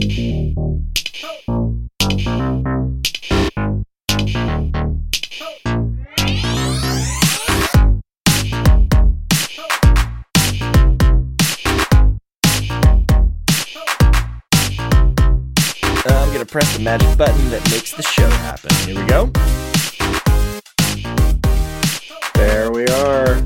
I'm gonna press the magic button that makes the show happen. Here we go. There we are.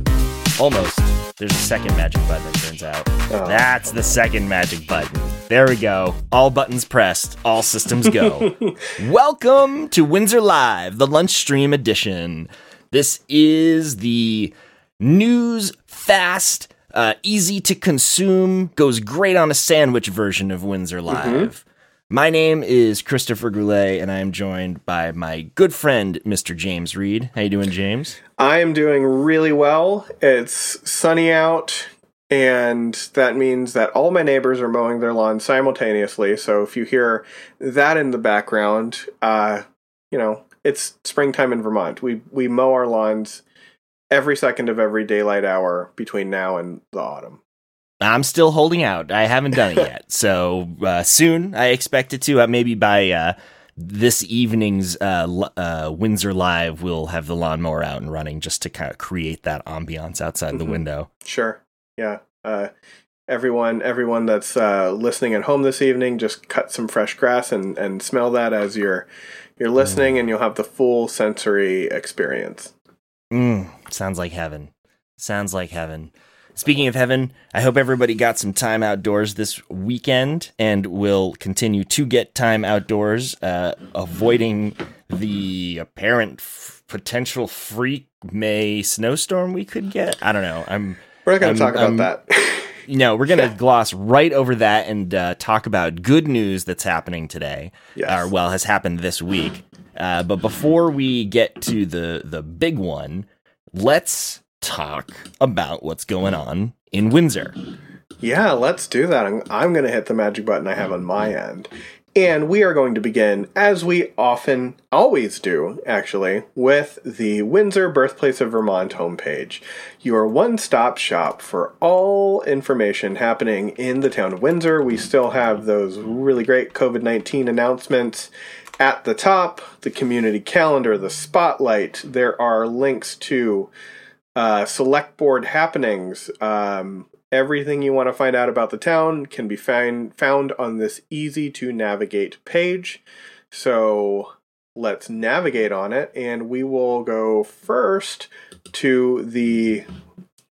Almost. There's a second magic button, it turns out. Oh. That's the second magic button. There we go. All buttons pressed, all systems go. Welcome to Windsor Live, the lunch stream edition. This is the news fast, uh, easy to consume, goes great on a sandwich version of Windsor Live. My name is Christopher Goulet, and I am joined by my good friend, Mr. James Reed. How you doing, James? I am doing really well. It's sunny out, and that means that all my neighbors are mowing their lawn simultaneously. So if you hear that in the background, uh, you know it's springtime in Vermont. We we mow our lawns every second of every daylight hour between now and the autumn. I'm still holding out. I haven't done it yet. So uh, soon, I expect it to. Uh, maybe by uh, this evening's uh, uh, Windsor Live, we'll have the lawnmower out and running just to kind of create that ambiance outside the Mhm. window. Sure. Yeah. Uh, everyone, everyone that's uh, listening at home this evening, just cut some fresh grass and, and smell that as you're you're listening, and you'll have the full sensory experience. Mm, sounds like heaven. Sounds like heaven. Speaking of heaven, I hope everybody got some time outdoors this weekend and will continue to get time outdoors, uh, avoiding the apparent f- potential freak May snowstorm we could get. I don't know. I'm We're not going to talk about I'm- that. no, we're gonna gloss right over that and uh, talk about good news that's happening today, Yes. or well, has happened this week. Uh, but before we get to the the big one, let's talk about what's going on in Windsor. Yeah, let's do that. I'm, I'm going to hit the magic button I have on my end. And we are going to begin, as we often always do, actually, with the Windsor Birthplace of Vermont homepage. Your one stop shop for all information happening in the town of Windsor. We still have those really great COVID 19 announcements at the top, the community calendar, the spotlight. There are links to uh, select board happenings. Um, everything you want to find out about the town can be find, found on this easy to navigate page. So let's navigate on it, and we will go first to the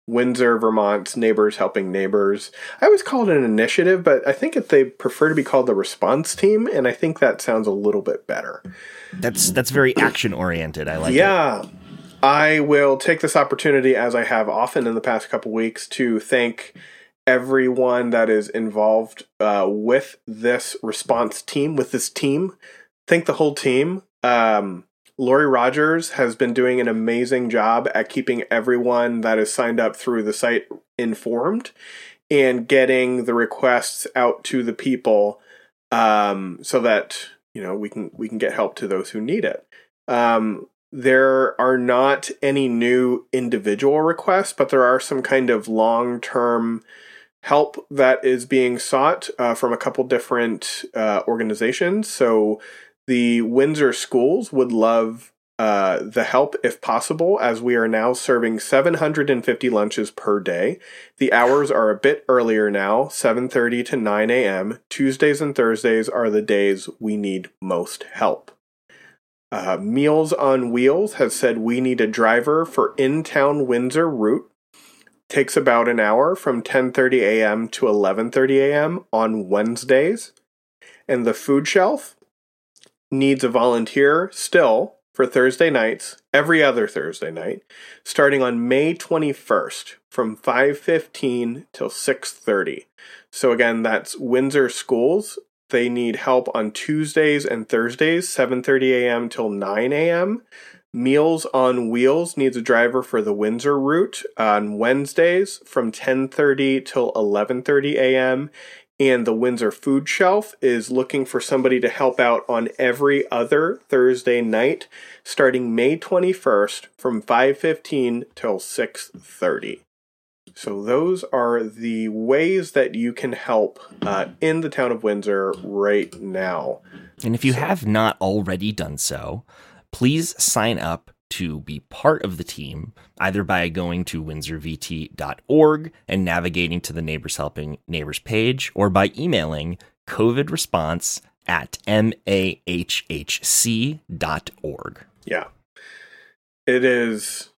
Windsor, Vermont's Neighbors Helping Neighbors. I always call it an initiative, but I think if they prefer to be called the response team, and I think that sounds a little bit better. That's that's very action oriented. I like it. I will take this opportunity, as I have often in the past couple weeks, to thank everyone that is involved uh, with this response team, with this team. Thank the whole team. Um, Lori Rogers has been doing an amazing job at keeping everyone that is signed up through the site informed and getting the requests out to the people um, so that you know we can we can get help to those who need it. Um, there are not any new individual requests, but there are some kind of long term help that is being sought uh, from a couple different uh, organizations. So the Windsor schools would love uh, the help if possible, as we are now serving 750 lunches per day. The hours are a bit earlier now, 7:30 to 9 a.m. Tuesdays and Thursdays are the days we need most help. Uh, Meals on Wheels has said we need a driver for in-town Windsor route. Takes about an hour from 10:30 a.m. to 11:30 a.m. on Wednesdays. And the food shelf needs a volunteer still for Thursday nights, every other Thursday night, starting on May 21st from 5:15 till 6:30. So again, that's Windsor Schools. They need help on Tuesdays and Thursdays, 7:30 a.m. till 9 a.m. Meals on Wheels needs a driver for the Windsor route on Wednesdays from 10:30 till 11:30 a.m. And the Windsor Food Shelf is looking for somebody to help out on every other Thursday night, starting May 21st from 5:15 till 6:30. So those are the ways that you can help uh, in the town of Windsor right now. And if you have not already done so, please sign up to be part of the team, either by going to windsorvt.org and navigating to the Neighbors Helping Neighbors page, or by emailing COVID response at mahhc.org. Yeah. It is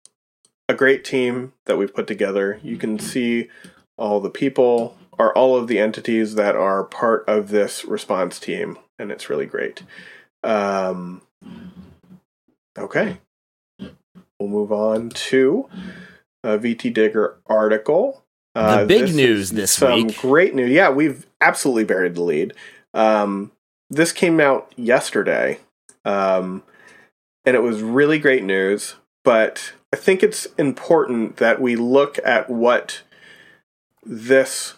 a great team that we've put together. You can see all the people are all of the entities that are part of this response team, and it's really great. Um, okay. We'll move on to a VT Digger article. Uh, the big news this some week. Great news. Yeah, we've absolutely buried the lead. Um, this came out yesterday, um, and it was really great news. But I think it's important that we look at what this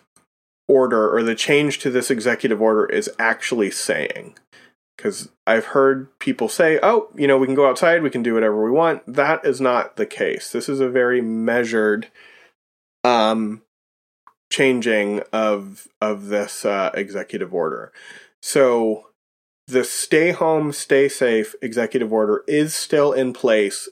order or the change to this executive order is actually saying. Because I've heard people say, oh, you know, we can go outside, we can do whatever we want. That is not the case. This is a very measured um, changing of of this uh, executive order. So the stay home, stay safe executive order is still in place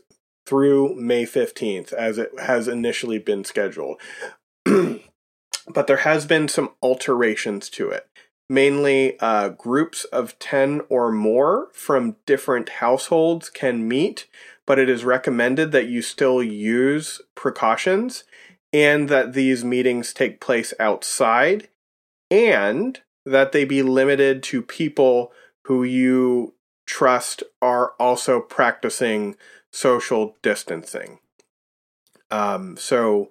through May 15th as it has initially been scheduled. but there has been some alterations to it. Mainly, uh, groups of 10 or more from different households can meet, but it is recommended that you still use precautions and that these meetings take place outside and that they be limited to people who you trust are also practicing social distancing. Um, so,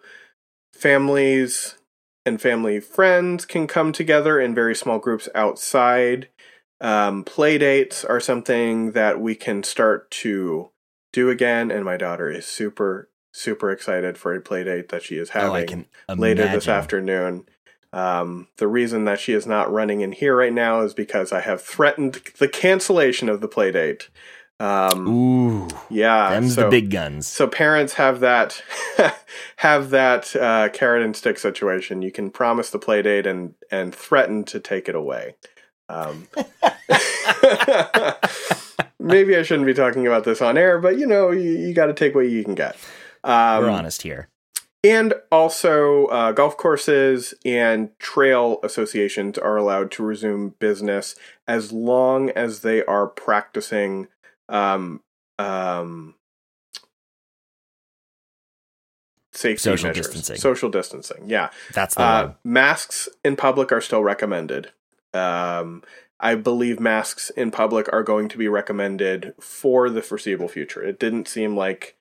families and family friends can come together in very small groups outside. Um, play dates are something that we can start to do again, and my daughter is super, super excited for a play date that she is having oh, later this afternoon. Um, the reason that she is not running in here right now is because I have threatened the cancellation of the play date. Um, Ooh, yeah, them's so, the big guns. So parents have that have that uh, carrot and stick situation. You can promise the play date and and threaten to take it away. Um, maybe I shouldn't be talking about this on air, but you know, you, you got to take what you can get. Um, We're honest here. And also, uh, golf courses and trail associations are allowed to resume business as long as they are practicing um, um, safety Social measures. distancing. Social distancing, yeah. That's the Uh, masks in public are still recommended. Um, I believe masks in public are going to be recommended for the foreseeable future. It didn't seem like,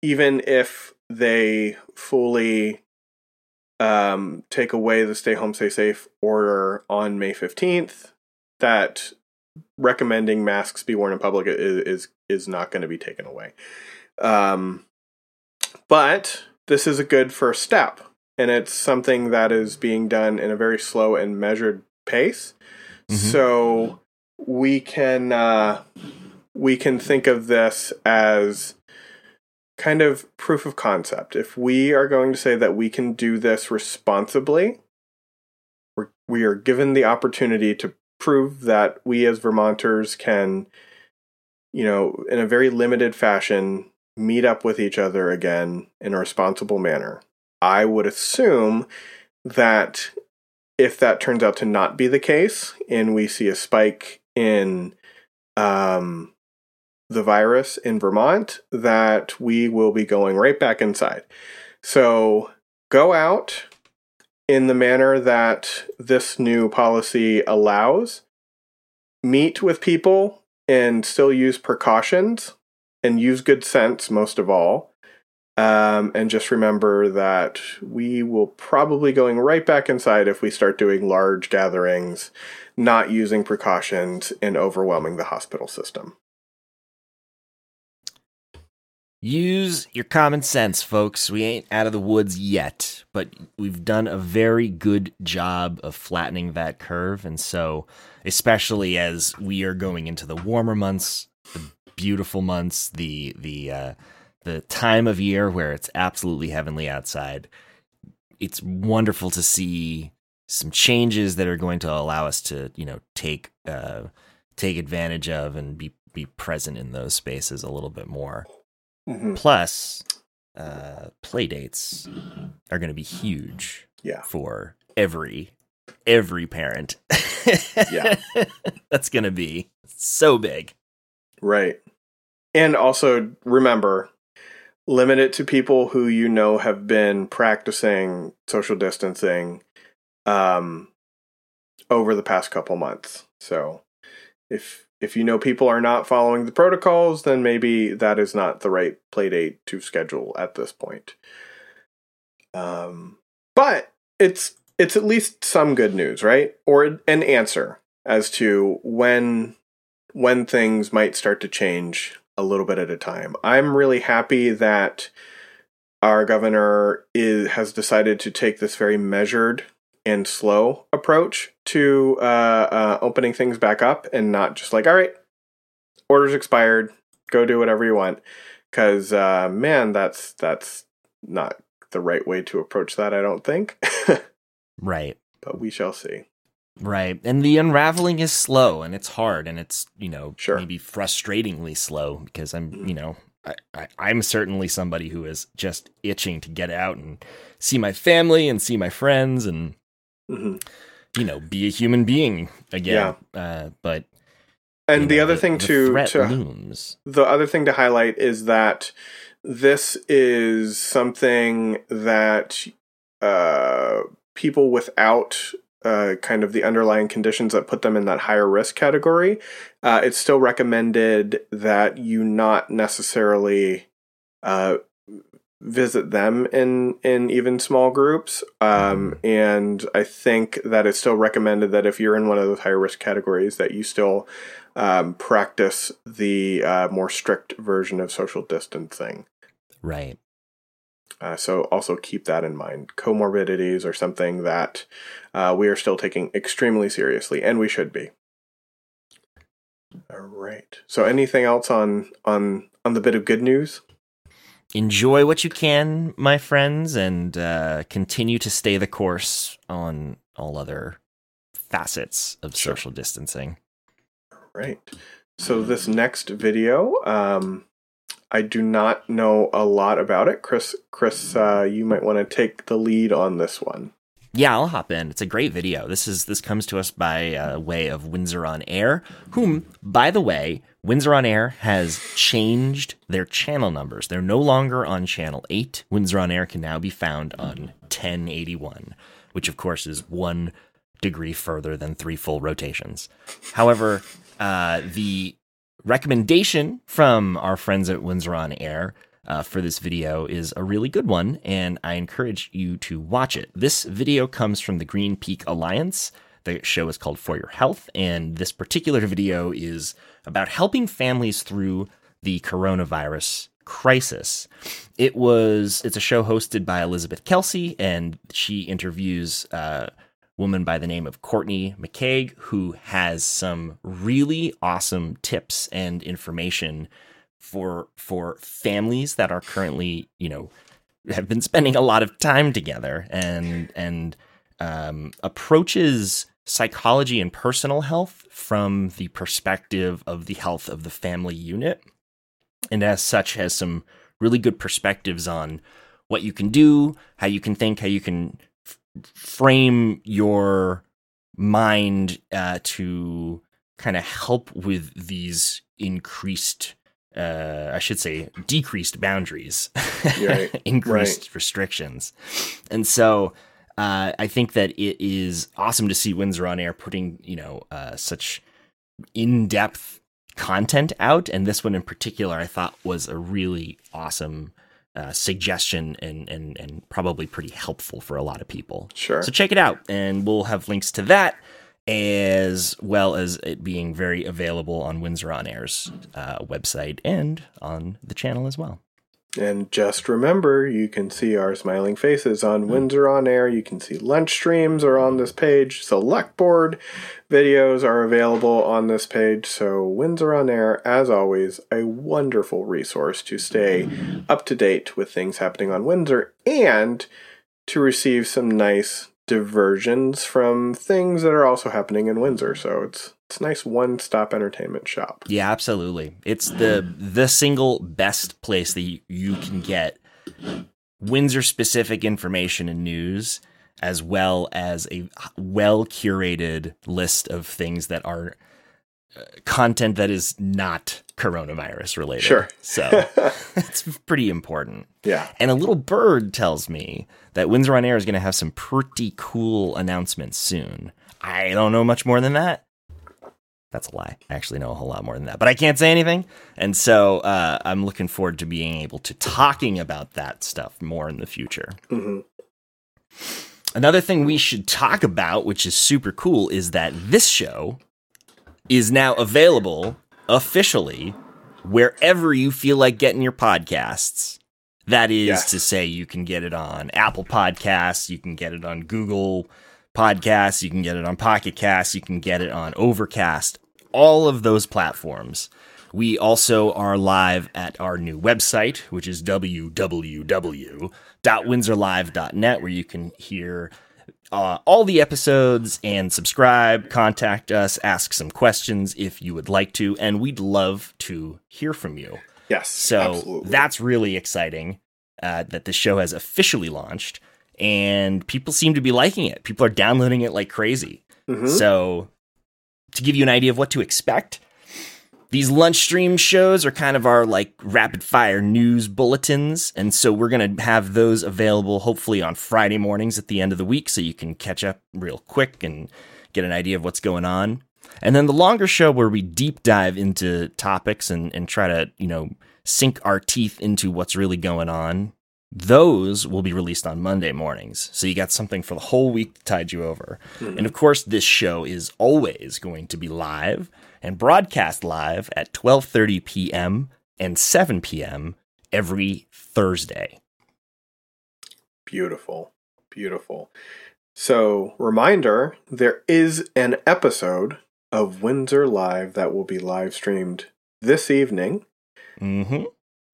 even if they fully um, take away the stay home, stay safe order on May 15th, that recommending masks be worn in public is is, is not going to be taken away. Um, but this is a good first step, and it's something that is being done in a very slow and measured pace. Mhm. So we can uh, we can think of this as kind of proof of concept. If we are going to say that we can do this responsibly, we're, we are given the opportunity to prove that we as Vermonters can, you know, in a very limited fashion, meet up with each other again in a responsible manner. I would assume that if that turns out to not be the case and we see a spike in um, the virus in Vermont, that we will be going right back inside. So go out in the manner that this new policy allows, meet with people and still use precautions and use good sense most of all. Um, and just remember that we will probably going right back inside if we start doing large gatherings, not using precautions, and overwhelming the hospital system. Use your common sense, folks. We ain't out of the woods yet, but we've done a very good job of flattening that curve. And so, especially as we are going into the warmer months, the beautiful months, the the uh, the time of year where it's absolutely heavenly outside, it's wonderful to see some changes that are going to allow us to you know take uh, take advantage of and be be present in those spaces a little bit more. Mhm. Plus, uh, play dates are going to be huge Yeah. for every every parent. Yeah. that's going to be so big. Right. And also remember, limit it to people who you know have been practicing social distancing um, over the past couple months. So if if you know people are not following the protocols, then maybe that is not the right play date to schedule at this point. Um, but it's it's at least some good news, right? Or an answer as to when when things might start to change a little bit at a time. I'm really happy that our governor is, has decided to take this very measured and slow approach to uh, uh, opening things back up and not just like, all right, orders expired, go do whatever you want. Because uh, man, that's that's not the right way to approach that. I don't think, Right. but we shall see. Right. And the unraveling is slow and it's hard and it's, you know, Sure. maybe frustratingly slow because I'm, you know, I, I, I'm certainly somebody who is just itching to get out and see my family and see my friends and, hmm you know, be a human being again. Uh, but And the know, other thing the to to looms. the other thing to highlight is that this is something that uh, people without uh, kind of the underlying conditions that put them in that higher risk category, uh, it's still recommended that you not necessarily uh, visit them in in even small groups. Um, and I think that it's still recommended that if you're in one of those higher risk categories, that you still um, practice the uh, more strict version of social distancing. Right. Uh, so also keep that in mind. Comorbidities are something that uh, we are still taking extremely seriously, and we should be. All right. So anything else on on on the bit of good news? Enjoy what you can, my friends, and uh, continue to stay the course on all other facets of Sure. social distancing. Right. So this next video, um, I do not know a lot about it. Chris, Chris, uh, you might want to take the lead on this one. Yeah, I'll hop in. It's a great video. This is this comes to us by uh, way of Windsor on Air, whom, by the way, Windsor on Air has changed their channel numbers. They're no longer on channel eight. Windsor on Air can now be found on 1081, which of course is one degree further than three full rotations. However, uh, the recommendation from our friends at Windsor on Air uh, for this video is a really good one, and I encourage you to watch it. This video comes from the Green Peak Alliance. The show is called For Your Health, and this particular video is about helping families through the coronavirus crisis. It was it's a show hosted by Elizabeth Kelsey, and she interviews a woman by the name of Courtney McCaig, who has some really awesome tips and information for for families that are currently, you know, have been spending a lot of time together and and um, approaches psychology and personal health from the perspective of the health of the family unit, and as such has some really good perspectives on what you can do, how you can think, how you can f- frame your mind uh, to kind of help with these increased uh, I should say decreased boundaries, Right, increased restrictions. And so uh, I think that it is awesome to see Windsor on Air putting, you know, uh, such in depth content out. And this one in particular, I thought was a really awesome uh, suggestion and, and, and probably pretty helpful for a lot of people. Sure. So check it out, and we'll have links to that as well as it being very available on Windsor on Air's uh, website and on the channel as well. And just remember, you can see our smiling faces on hmm. Windsor on Air. You can see lunch streams are on this page. Select board videos are available on this page. So, Windsor on Air, as always, a wonderful resource to stay up to date with things happening on Windsor and to receive some nice diversions from things that are also happening in Windsor. So it's it's a nice one stop entertainment shop. Yeah, absolutely. It's the the single best place that you, you can get Windsor specific information and news, as well as a well curated list of things that are content that is not coronavirus related. Sure. So it's pretty important. Yeah. And a little bird tells me that Windsor on Air is going to have some pretty cool announcements soon. I don't know much more than that. That's a lie. I actually know a whole lot more than that, but I can't say anything. And so uh, I'm looking forward to being able to talking about that stuff more in the future. hmm Another thing we should talk about, which is super cool, is that this show is now available officially wherever you feel like getting your podcasts. That is Yes. to say, you can get it on Apple Podcasts, you can get it on Google Podcasts, you can get it on Pocket Casts, you can get it on Overcast, all of those platforms. We also are live at our new website, which is www.windsorlive.net, where you can hear uh, all the episodes and subscribe, contact us, ask some questions if you would like to, and we'd love to hear from you. Yes. So absolutely. that's really exciting uh, that the show has officially launched, and people seem to be liking it. People are downloading it like crazy. Mhm. So, to give you an idea of what to expect, these lunch stream shows are kind of our like rapid fire news bulletins. And so, we're going to have those available hopefully on Friday mornings at the end of the week so you can catch up real quick and get an idea of what's going on. And then the longer show where we deep dive into topics and, and try to, you know, sink our teeth into what's really going on. Those will be released on Monday mornings. So you got something for the whole week to tide you over. Mm-hmm. And of course, this show is always going to be live and broadcast live at 12:30 p.m. and 7 p.m. every Thursday. Beautiful. Beautiful. So, reminder there is an episode of Windsor Live that will be live streamed this evening. Mm-hmm.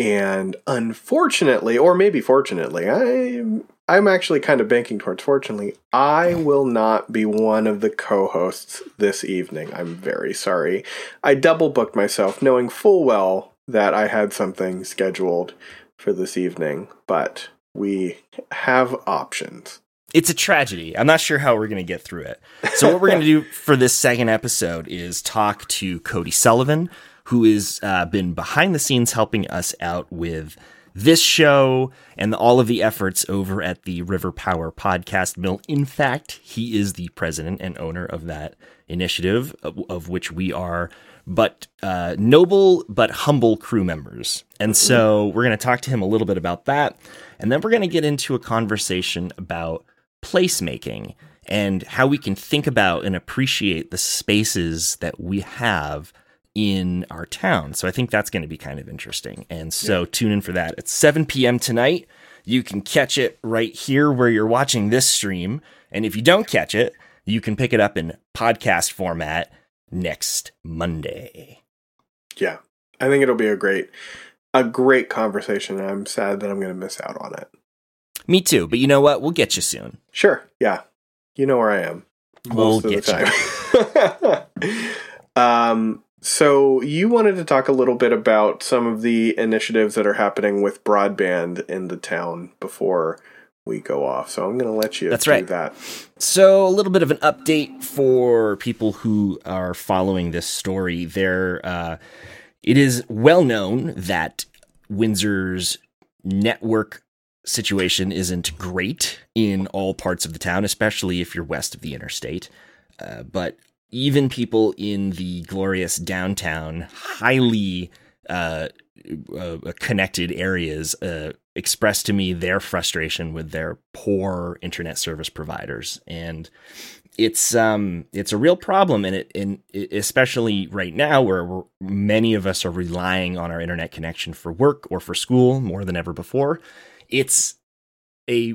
And unfortunately, or maybe fortunately, I'm I'm actually kind of banking towards fortunately, I will not be one of the co-hosts this evening. I'm very sorry. I double booked myself knowing full well that I had something scheduled for this evening, but we have options. It's a tragedy. I'm not sure how we're going to get through it. So, what we're going to do for this second episode is talk to Cody Sullivan, who has uh, been behind the scenes helping us out with this show and all of the efforts over at the River Power Podcast Mill. In fact, he is the president and owner of that initiative, of, which we are but uh, noble but humble crew members. And so we're going to talk to him a little bit about that. And then we're going to get into a conversation about placemaking and how we can think about and appreciate the spaces that we have in our town. So I think that's going to be kind of interesting. And so tune in for that at 7 p.m. tonight. You can catch it right here where you're watching this stream. And if you don't catch it, you can pick it up in podcast format next Monday. Yeah. I think it'll be a great a great conversation and I'm sad that I'm going to miss out on it. Me too, but you know what? We'll get you soon. Sure. Yeah. You know where I am. We'll Most of get the time. um, so you wanted to talk a little bit about some of the initiatives that are happening with broadband in the town before we go off. So I'm going to let you That's do right. that. So, a little bit of an update for people who are following this story. There, uh, it is well known that Windsor's network situation isn't great in all parts of the town, especially if you're west of the interstate. Uh, but even people in the glorious downtown, highly uh, uh, connected areas uh, expressed to me their frustration with their poor internet service providers, and it's um it's a real problem, and it and especially right now where many of us are relying on our internet connection for work or for school more than ever before. It's a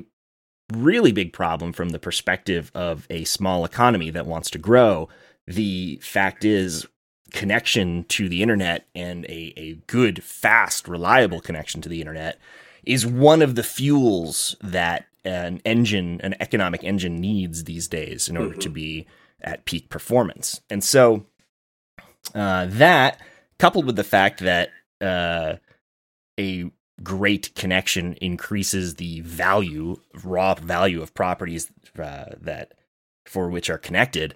really big problem from the perspective of a small economy that wants to grow. The fact is, connection to the internet and a, a good, fast, reliable connection to the internet is one of the fuels that an engine, an economic engine needs these days in order mm-hmm. to be at peak performance. And so uh, that coupled with the fact that uh, a great connection increases the value, raw value of properties uh, that for which are connected.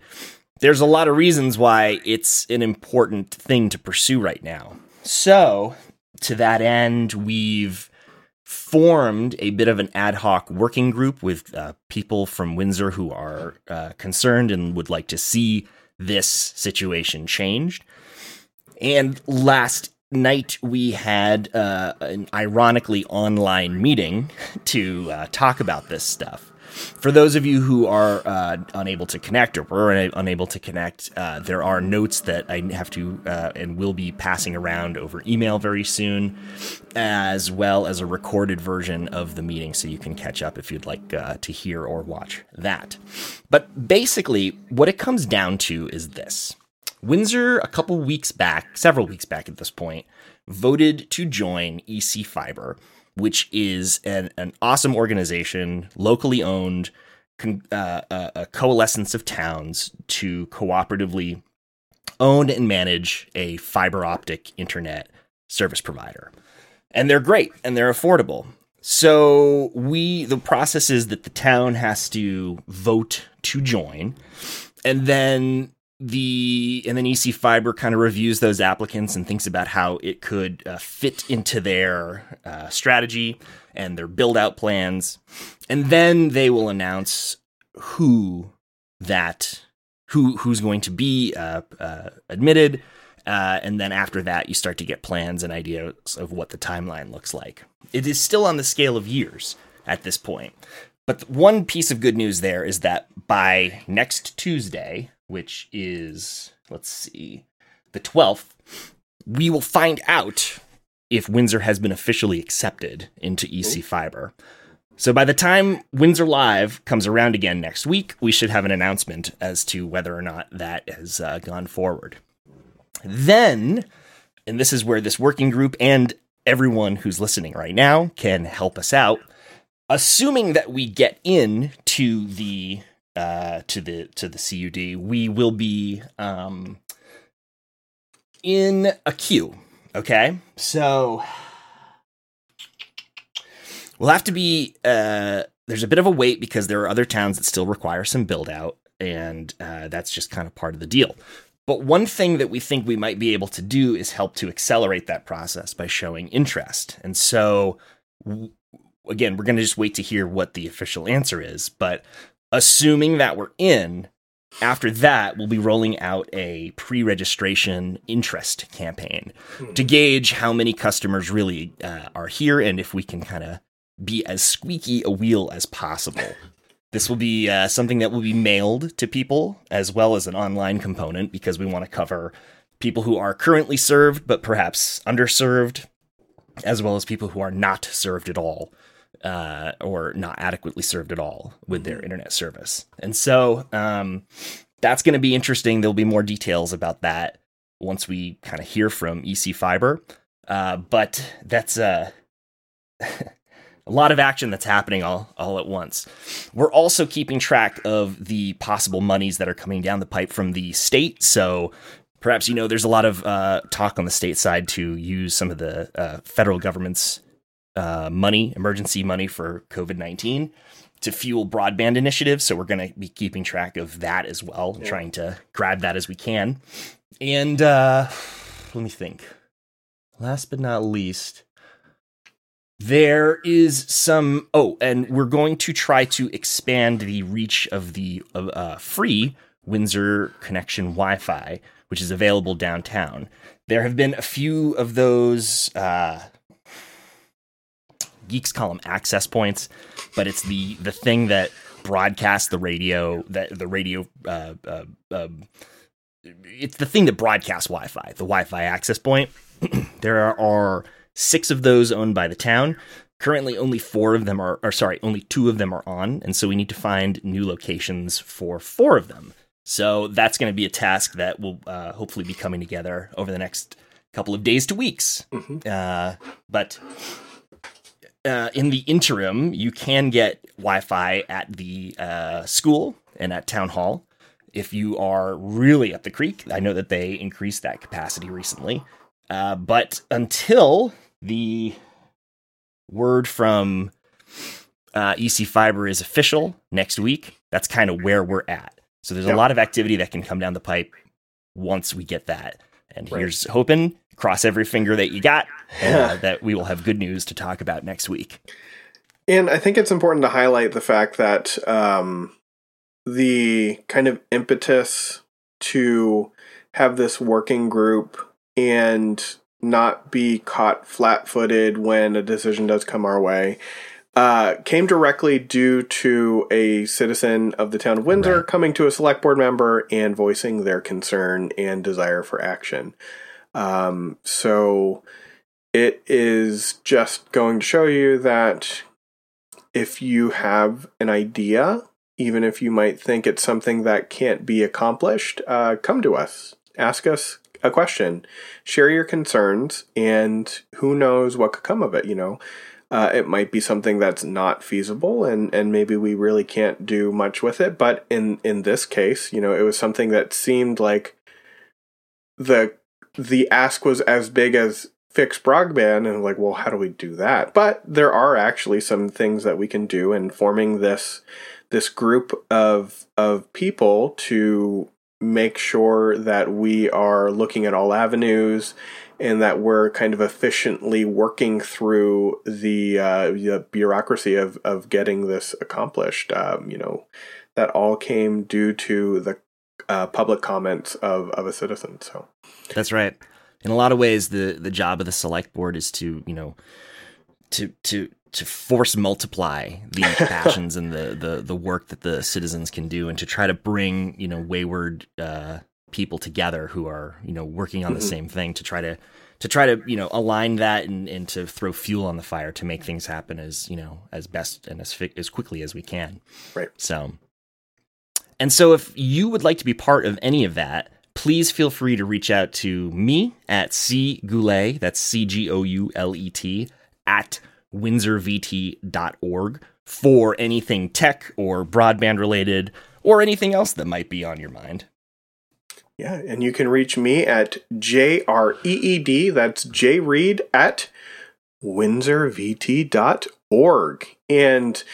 There's a lot of reasons why it's an important thing to pursue right now. So, to that end, we've formed a bit of an ad hoc working group with uh, people from Windsor who are uh, concerned and would like to see this situation changed. And last night we had uh, an ironically online meeting to uh, talk about this stuff. For those of you who are uh, unable to connect or were unable to connect, uh, there are notes that I have to uh, and will be passing around over email very soon, as well as a recorded version of the meeting so you can catch up if you'd like uh, to hear or watch that. But basically, what it comes down to is this Windsor, a couple weeks back, several weeks back at this point, voted to join EC Fiber which is an, an awesome organization, locally owned, con, uh, a, a coalescence of towns to cooperatively own and manage a fiber optic internet service provider. And they're great and they're affordable. So we the process is that the town has to vote to join and then the and then EC Fiber kind of reviews those applicants and thinks about how it could uh, fit into their uh, strategy and their build out plans, and then they will announce who that who who's going to be uh, uh admitted, uh, and then after that you start to get plans and ideas of what the timeline looks like. It is still on the scale of years at this point. But one piece of good news there is that by next Tuesday, which is, let's see, the 12th, we will find out if Windsor has been officially accepted into EC Fiber. So by the time Windsor Live comes around again next week, we should have an announcement as to whether or not that has uh, gone forward. Then, and this is where this working group and everyone who's listening right now can help us out, assuming that we get in to the uh, to the to the CUD, we will be um, in a queue. Okay, so we'll have to be. Uh, there's a bit of a wait because there are other towns that still require some build out, and uh, that's just kind of part of the deal. But one thing that we think we might be able to do is help to accelerate that process by showing interest. And so, w- again, we're going to just wait to hear what the official answer is. But assuming that we're in, after that, we'll be rolling out a pre registration interest campaign hmm. to gauge how many customers really uh, are here and if we can kind of be as squeaky a wheel as possible. This will be uh, something that will be mailed to people as well as an online component because we want to cover people who are currently served but perhaps underserved, as well as people who are not served at all uh, or not adequately served at all with their mm-hmm. internet service. And so um, that's going to be interesting. There'll be more details about that once we kind of hear from EC Fiber. Uh, but that's uh, a lot of action that's happening all, all at once. We're also keeping track of the possible monies that are coming down the pipe from the state. So perhaps you know there's a lot of uh, talk on the state side to use some of the uh, federal government's uh, money, emergency money for COVID 19 to fuel broadband initiatives. So we're going to be keeping track of that as well and yeah. trying to grab that as we can. And uh, let me think. Last but not least, there is some. Oh, and we're going to try to expand the reach of the uh, free Windsor Connection Wi Fi, which is available downtown. There have been a few of those. Uh, geeks call them access points, but it's the the thing that broadcasts the radio that the radio uh, uh, uh, it's the thing that broadcasts Wi-Fi, the Wi-Fi access point. there are six of those owned by the town. Currently, only four of them are, or sorry, only two of them are on, and so we need to find new locations for four of them. So that's going to be a task that will uh, hopefully be coming together over the next couple of days to weeks. Mm-hmm. Uh, but uh, in the interim, you can get Wi Fi at the uh, school and at town hall. If you are really up the creek, I know that they increased that capacity recently. Uh, but until the word from uh, EC Fiber is official next week, that's kind of where we're at. So there's Yep. a lot of activity that can come down the pipe once we get that. And Right. here's hoping, cross every finger that you got, uh, that we will have good news to talk about next week. And I think it's important to highlight the fact that um, the kind of impetus to have this working group and not be caught flat footed when a decision does come our way uh, came directly due to a citizen of the town of Windsor Right. coming to a select board member and voicing their concern and desire for action. Um, so it is just going to show you that if you have an idea, even if you might think it's something that can't be accomplished, uh, come to us. Ask us a question, share your concerns, and who knows what could come of it, you know? Uh, it might be something that's not feasible, and, and maybe we really can't do much with it. But in, in this case, you know, it was something that seemed like the the ask was as big as fix broadband and like well how do we do that but there are actually some things that we can do in forming this this group of of people to make sure that we are looking at all avenues and that we're kind of efficiently working through the, uh, the bureaucracy of, of getting this accomplished. Um, you know, that all came due to the uh, public comments of, of a citizen. So, That's right. In a lot of ways, the the job of the select board is to you know to to to force multiply the passions and the, the the work that the citizens can do, and to try to bring you know wayward uh, people together who are you know working on the Mhm. same thing to try to to try to you know align that and, and to throw fuel on the fire to make things happen as you know as best and as fi- as quickly as we can. Right. So, and so if you would like to be part of any of that, please feel free to reach out to me at C Goulet, that's C G O U L E T, at windsorvt.org for anything tech or broadband related or anything else that might be on your mind. yeah, and you can reach me at J R E E D, that's J Reed at windsorvt.org. And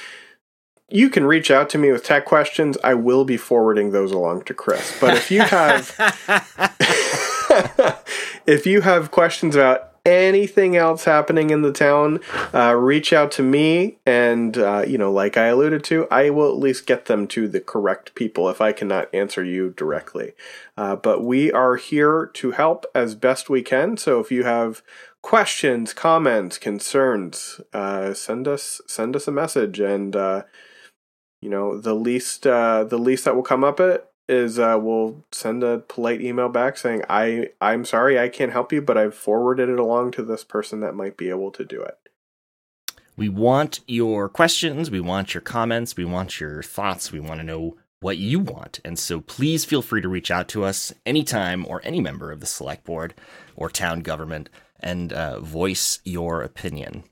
you can reach out to me with tech questions. I will be forwarding those along to Chris. But if you have if you have questions about anything else happening in the town, uh, reach out to me. And, uh, you know, like I alluded to, I will at least get them to the correct people if I cannot answer you directly. Uh, but we are here to help as best we can. So if you have questions, comments, concerns, uh, send us send us a message. And, uh, you know, the least uh, the least that will come up it is uh, we'll send a polite email back saying I I'm sorry I can't help you, but I've forwarded it along to this person that might be able to do it. We want your questions, we want your comments, we want your thoughts, we want to know what you want. And so please feel free to reach out to us anytime or any member of the select board or town government and uh, voice your opinion.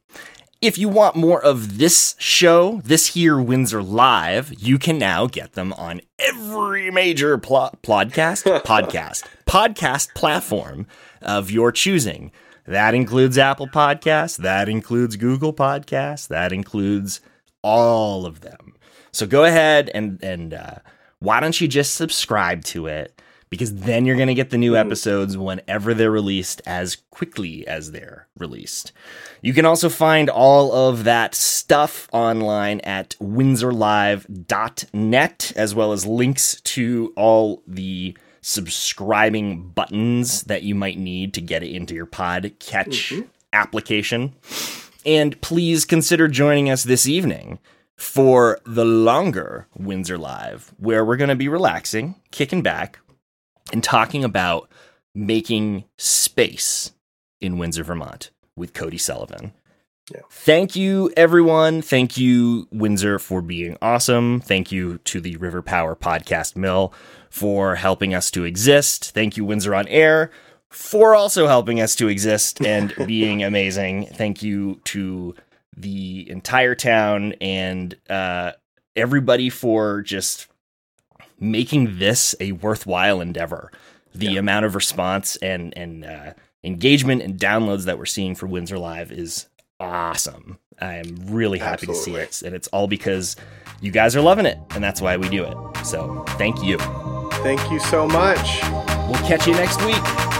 If you want more of this show, this here Windsor Live, you can now get them on every major pl- podcast, podcast, podcast platform of your choosing. That includes Apple Podcasts, that includes Google Podcasts, that includes all of them. So go ahead and and uh, why don't you just subscribe to it? Because then you're going to get the new mm. episodes whenever they're released as quickly as they're released. You can also find all of that stuff online at windsorlive.net, as well as links to all the subscribing buttons that you might need to get it into your pod catch mm-hmm. application. And please consider joining us this evening for the longer Windsor Live, where we're going to be relaxing, kicking back, and talking about making space in Windsor, Vermont with Cody Sullivan. Yeah. Thank you, everyone. Thank you, Windsor, for being awesome. Thank you to the River Power Podcast Mill for helping us to exist. Thank you, Windsor on Air, for also helping us to exist and being amazing. Thank you to the entire town and uh, everybody for just making this a worthwhile endeavor. The Yeah. amount of response and and uh, engagement and downloads that we're seeing for Windsor Live is awesome. I am really happy to see it, and it's all because you guys are loving it, and that's why we do it. So thank you. Thank you so much. We'll catch you next week.